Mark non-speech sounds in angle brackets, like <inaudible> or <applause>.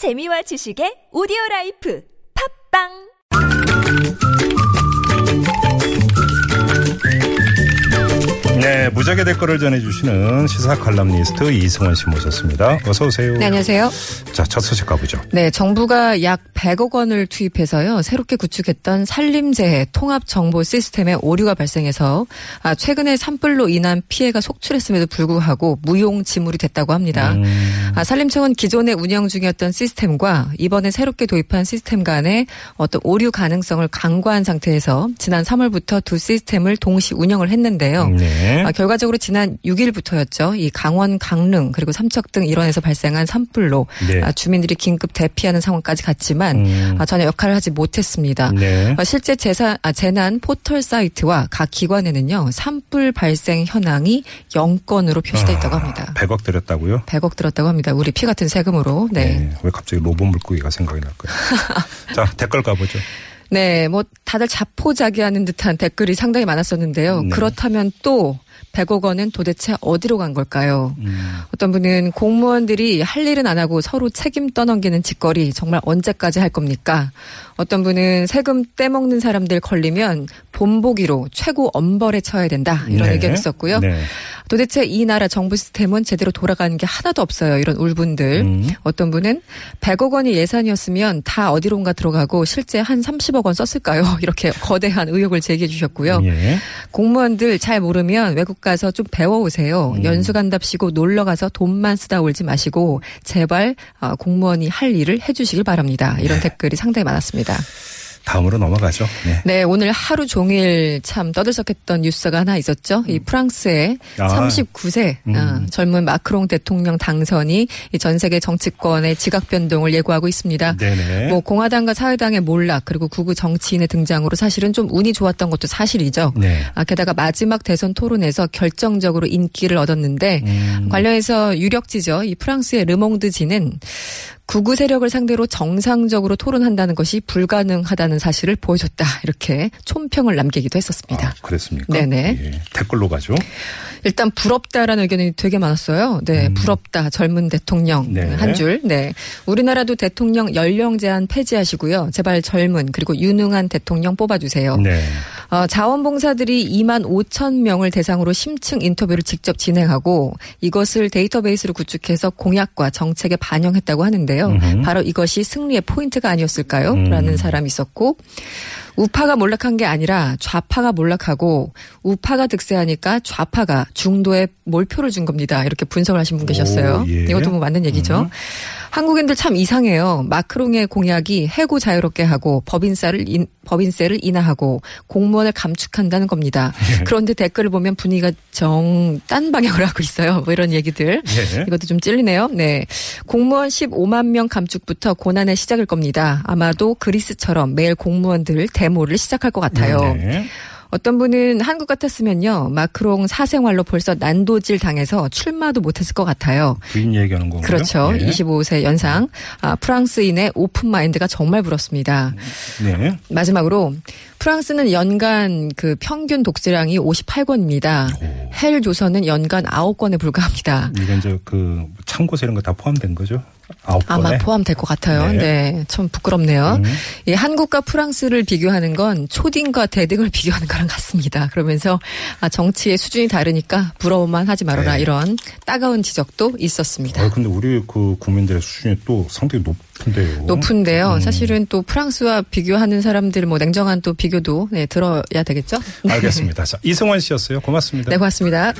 재미와 지식의 오디오 life 팟빵! 네, 무작위 댓글을 전해주시는 시사 칼럼니스트 이승원 씨 모셨습니다. 어서 오세요. 네, 안녕하세요. 자, 첫 소식 가보죠. 네, 정부가 약 100억 원을 투입해서요, 새롭게 구축했던 산림재해 통합 정보 시스템에 오류가 발생해서, 아, 최근에 산불로 인한 피해가 속출했음에도 불구하고 무용지물이 됐다고 합니다. 음. 아, 산림청은 기존에 운영 중이었던 시스템과 이번에 새롭게 도입한 시스템 간의 어떤 오류 가능성을 강구한 상태에서 지난 3월부터 두 시스템을 동시 운영을 했는데요. 네. 아, 결과적으로 지난 6일부터였죠. 이 강원 강릉 그리고 삼척 등 일원에서 발생한 산불로 네. 아, 주민들이 긴급 대피하는 상황까지 갔지만 음. 아, 전혀 역할을 하지 못했습니다. 네. 아, 실제 재산, 아, 재난 포털 사이트와 각 기관에는요 산불 발생 현황이 0건으로 표시돼 있다고 합니다. 100억 들였다고요? 100억 들었다고 합니다. 우리 피 같은 세금으로. 네. 왜 갑자기 로봇 물고기가 생각이 날까요? <laughs> 자, 댓글 가보죠. 네, 뭐 다들 자포자기하는 듯한 댓글이 상당히 많았었는데요. 네. 그렇다면 또 100억 원은 도대체 어디로 간 걸까요? 음. 어떤 분은 공무원들이 할 일은 안 하고 서로 책임 떠넘기는 짓거리 정말 언제까지 할 겁니까? 어떤 분은 세금 떼먹는 사람들 걸리면 본보기로 최고 엄벌에 처해야 된다 이런 네. 의견이 있었고요. 네. 도대체 이 나라 정부 시스템은 제대로 돌아가는 게 하나도 없어요. 이런 울분들. 음. 어떤 분은 100억 원이 예산이었으면 다 어디론가 들어가고 실제 한 30억 원 썼을까요? 이렇게 거대한 의혹을 제기해 주셨고요. 예. 공무원들 잘 모르면 외국 가서 좀 배워오세요. 음. 연수 간답시고 놀러 가서 돈만 쓰다 올지 마시고 제발 어, 공무원이 할 일을 해주시길 바랍니다. 이런 네. 댓글이 상당히 많았습니다. 다음으로 넘어가죠. 네. 네, 오늘 하루 종일 참 떠들썩했던 뉴스가 하나 있었죠. 이 프랑스의 아. 39세 음. 어, 젊은 마크롱 대통령 당선이 이전 세계 정치권의 지각 변동을 예고하고 있습니다. 네네. 뭐 공화당과 사회당의 몰락 그리고 구구 정치인의 등장으로 사실은 좀 운이 좋았던 것도 사실이죠. 네. 아, 게다가 마지막 대선 토론에서 결정적으로 인기를 얻었는데 음. 관련해서 유력지죠. 이 프랑스의 르몽드지는 구구 세력을 상대로 정상적으로 토론한다는 것이 불가능하다는 사실을 보여줬다. 이렇게 촌평을 남기기도 했었습니다. 아, 그랬습니까? 네네. 예. 댓글로 가죠. 일단 부럽다라는 의견이 되게 많았어요. 네, 부럽다. 젊은 대통령 음. 네. 한 줄. 네. 우리나라도 대통령 연령 제한 폐지하시고요. 제발 젊은 그리고 유능한 대통령 뽑아주세요. 네. 어, 자원봉사들이 2만 5천 명을 대상으로 심층 인터뷰를 직접 진행하고 이것을 데이터베이스로 구축해서 공약과 정책에 반영했다고 하는데요. 음흠. 바로 이것이 승리의 포인트가 아니었을까요? 음. 라는 사람이 있었고 우파가 몰락한 게 아니라 좌파가 몰락하고 우파가 득세하니까 좌파가 중도에 몰표를 준 겁니다. 이렇게 분석을 하신 분 계셨어요. 오, 예. 이것도 뭐 맞는 얘기죠. 음. 한국인들 참 이상해요. 마크롱의 공약이 해고 자유롭게 하고 법인세를 인, 법인세를 인하하고 공무원을 감축한다는 겁니다. 예. 그런데 댓글을 보면 분위기가 정 딴 방향으로 하고 있어요. 뭐 이런 얘기들. 예. 이것도 좀 찔리네요. 네. 공무원 15만 명 감축부터 고난의 시작일 겁니다. 아마도 그리스처럼 매일 공무원들 데모를 시작할 것 같아요. 네. 어떤 분은 한국 같았으면요. 마크롱 사생활로 벌써 난도질 당해서 출마도 못했을 것 같아요. 부인 얘기하는 건가요? 그렇죠. 예. 25세 연상. 아, 프랑스인의 open mind가 정말 부럽습니다. 네. 마지막으로 프랑스는 연간 그 평균 독서량이 58권입니다. 헬조선은 연간 9권에 불과합니다. 이건 이제 그 참고서 이런 거 다 포함된 거죠? 아홉 아마 번에. 포함될 것 같아요. 네. 네. 참 부끄럽네요. 음. 이 한국과 프랑스를 비교하는 건 초딩과 대등을 비교하는 거랑 같습니다. 그러면서 아, 정치의 수준이 다르니까 부러워만 하지 말아라 네. 이런 따가운 지적도 있었습니다. 아, 근데 우리 그 국민들의 수준이 또 상당히 높은데요. 높은데요. 음. 사실은 또 프랑스와 비교하는 사람들 뭐 냉정한 또 비교도 네, 들어야 되겠죠? 알겠습니다. 자, 이승원 씨였어요. 고맙습니다. 네, 고맙습니다.